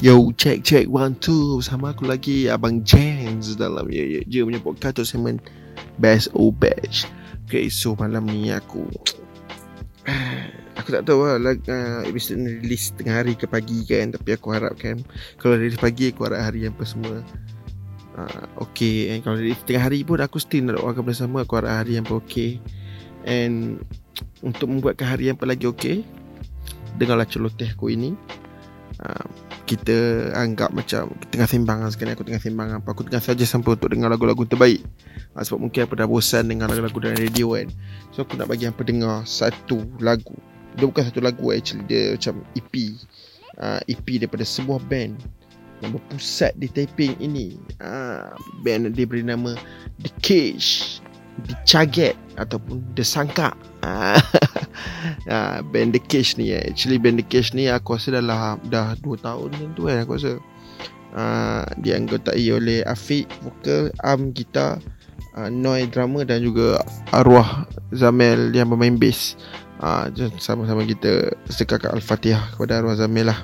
Yo, check check one two. Sama aku lagi Abang Jens Dalam Ye Ye Je punya podcast tu Segmen Best or Bash Okay, so malam ni aku Aku tak tahu lah uh, Episode ni release tengah hari ke pagi kan Tapi aku harapkan Kalau release pagi Aku harap hari yang apa semua uh, Okay. And kalau release tengah hari pun Aku still nak doakan bersama Aku harap hari yang apa okay. And Untuk membuatkan hari yang apa lagi okay Dengarlah celoteh aku ini. Uh, kita anggap macam tengah sembang sekarang aku tengah sembang apa aku tengah saja sampai untuk dengar lagu-lagu terbaik. Ha, sebab mungkin aku dah bosan dengar lagu-lagu dalam radio kan. So aku nak bagi apa dengar satu lagu. Dia bukan satu lagu actually dia macam EP uh, ha, EP daripada sebuah band. Yang berpusat di Taiping ini. Uh, band dia beri nama The Cage The Chaget ataupun The Sangka uh, band The Cage ni eh. actually band The Cage ni aku rasa dah lah, dah 2 tahun macam tu kan aku rasa. Uh, dia anggotai oleh Afiq vokal Am gitar uh, Noi drama dan juga Arwah Zamel yang bermain bass. Uh, sama-sama kita sedekahkan Al-Fatihah kepada Arwah Zamel lah.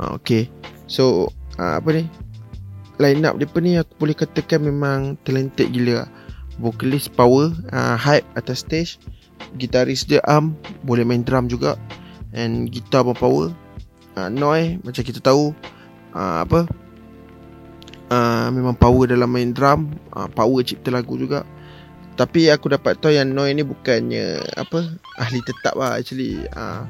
Uh, okay so uh, apa ni? Line up dia ni? Aku boleh katakan memang talented gila Vocalist power uh, Hype atas stage Gitaris dia Am Boleh main drum juga. And gitar pun power. Uh, Noi Macam kita tahu uh, Apa? Uh, Memang power dalam main drum. Uh, Power cipta lagu juga. Tapi aku dapat tahu yang Noi ni bukannya Apa? Ahli tetap lah actually. Uh,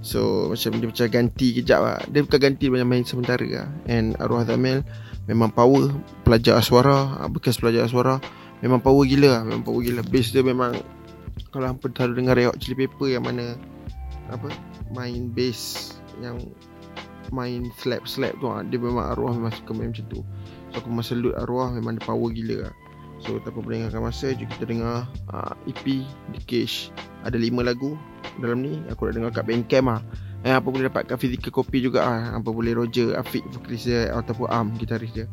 So macam dia macam ganti kejap lah. Dia bukan ganti banyak main sementara lah. And Arwah Zamel Memang power. Pelajar aswara Bekas pelajar aswara Memang power gila lah. Memang power gila. Bass dia memang Kalau hampa selalu dengar Red Hot Chili Pepper Yang mana Apa Main bass Yang Main slap-slap tu lah Dia memang arwah Memang suka main macam tu So aku memang salute arwah Memang dia power gila lah So tanpa perlengahkan masa Jom kita dengar uh, EP The Cage Ada 5 lagu Dalam ni Aku dah dengar kat Bandcamp lah Eh, apa boleh dapatkan physical copy juga ah. Apa boleh Roger Afiq dia ataupun Am gitaris dia.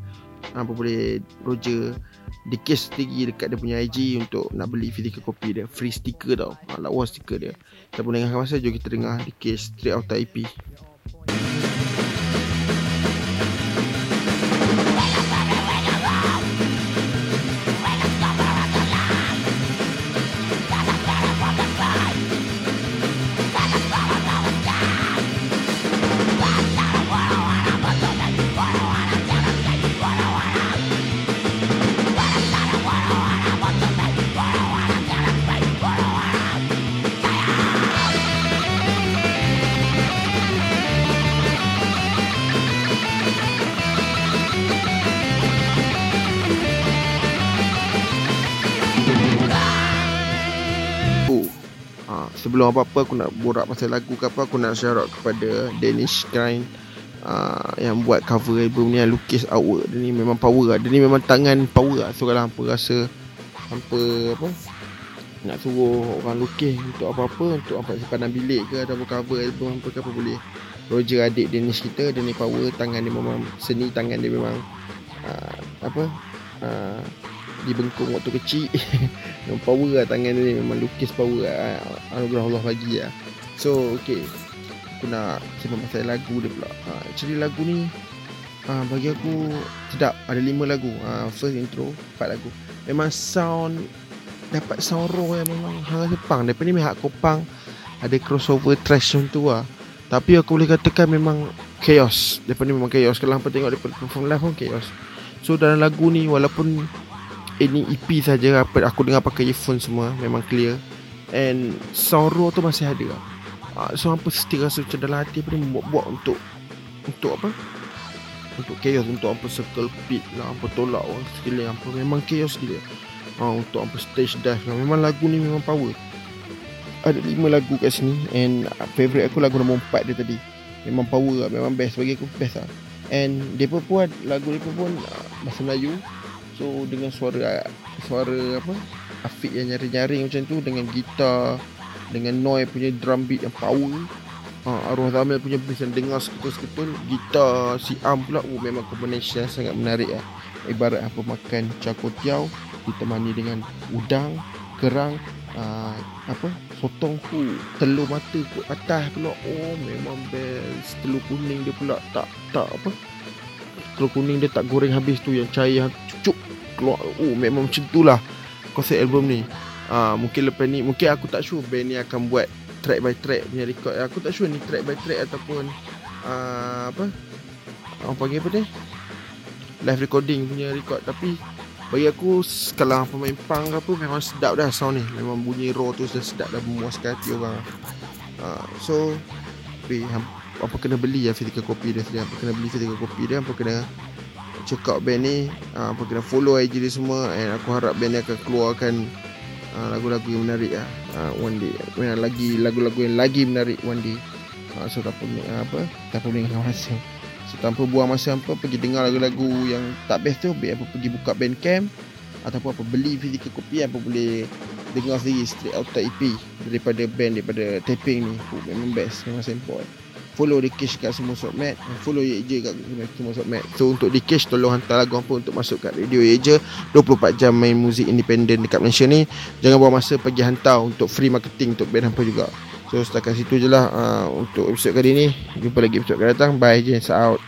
Apa boleh Roger di case tinggi dekat dia punya IG untuk nak beli physical copy dia. Free sticker tau. Ha, lawa sticker dia. Kita boleh dengar masa jom kita dengar di case straight out IP. Sebelum apa-apa aku nak borak pasal lagu ke apa aku nak shout out kepada Danish Grind uh, yang buat cover album ni lukis artwork dia ni memang power lah. Dia ni memang tangan power lah so kalau hampa rasa hampa apa nak suruh orang lukis untuk apa-apa untuk apa simpanan bilik ke atau cover album hampa ke apa boleh. Roger adik Danish kita dia ni power tangan dia memang seni tangan dia memang uh, apa uh, dibengkung waktu kecil. Memang power lah tangan dia ni. Memang lukis power lah. Anugerah Allah lagi lah. So okay. Aku nak simpan pasal lagu dia pula. Ha, Actually lagu ni ha, Bagi aku Sedap. Ada lima lagu. Ha, First intro Empat lagu. Memang sound Dapat sound raw yang memang Hang Jepang Daripada ni memang hardcore punk Ada crossover trash macam tu lah. Tapi aku boleh katakan memang Chaos. Daripada ni memang chaos. Kalau hampa tengok Daripada perform live pun chaos. So dalam lagu ni Walaupun ini EP saja apa aku dengar pakai earphone semua memang clear. And sound raw tu masih ada uh, so apa still rasa macam dalam hati apa ni buat-buat untuk untuk apa? Untuk chaos untuk apa circle pit lah apa tolak orang sekeliling apa. Memang chaos gila uh, untuk apa stage dive lah. Memang lagu ni memang power. Ada lima lagu kat sini and uh, favourite aku lagu nombor 4 dia tadi. Memang power lah memang best. Bagi aku best lah. And dia pun buat lagu dia pun uh, bahasa Melayu So dengan suara Suara apa Afiq yang nyaring-nyaring macam tu Dengan gitar Dengan Noi punya drum beat yang power ha, Arwah Zamil punya bass yang dengar seketul-seketul Gitar si Am pula oh, Memang combination yang sangat menarik lah Ibarat apa makan cakotiau Ditemani dengan udang Kerang uh, apa sotong ku telur mata ku atas pula oh memang best. Telur kuning dia pula tak tak apa telur kuning dia tak goreng habis tu yang cair keluar. Oh memang macam tu lah konsep album ni. Uh, mungkin lepas ni mungkin aku tak sure band ni akan buat track by track punya record. Aku tak sure ni track by track ataupun uh, apa? Orang panggil apa ni? Live recording punya record. Tapi bagi aku kalau pemain punk ke apa memang sedap dah sound ni. Memang bunyi raw tu dah sedap dah memuaskan hati orang. Uh, so tapi apa kena beli ya physical copy dia apa kena beli physical copy dia apa kena check out band ni uh, apa kena follow IG dia semua and aku harap band ni akan keluarkan uh, lagu-lagu yang menarik lah uh, one day. Mana lagi lagu-lagu yang lagi menarik one day. Uh, so tak perlu uh, apa tak perlu dengan masa. So tanpa buang masa apa Pergi dengar lagu-lagu yang tak best tu Biar apa pergi buka bandcamp Ataupun apa beli physical copy Apa boleh dengar sendiri straight out EP Daripada band Daripada taping ni. Memang best Memang simple Follow di cash kat semua sokmat Follow ye je kat semua sokmat So untuk di cash Tolong hantar lagu apa Untuk masuk kat radio ye je. 24 jam main muzik independen Dekat Malaysia ni. Jangan buang masa Pergi hantar Untuk free marketing Untuk band apa juga. So setakat situ je lah uh, Untuk episode kali ni. Jumpa lagi episode akan datang. Bye James out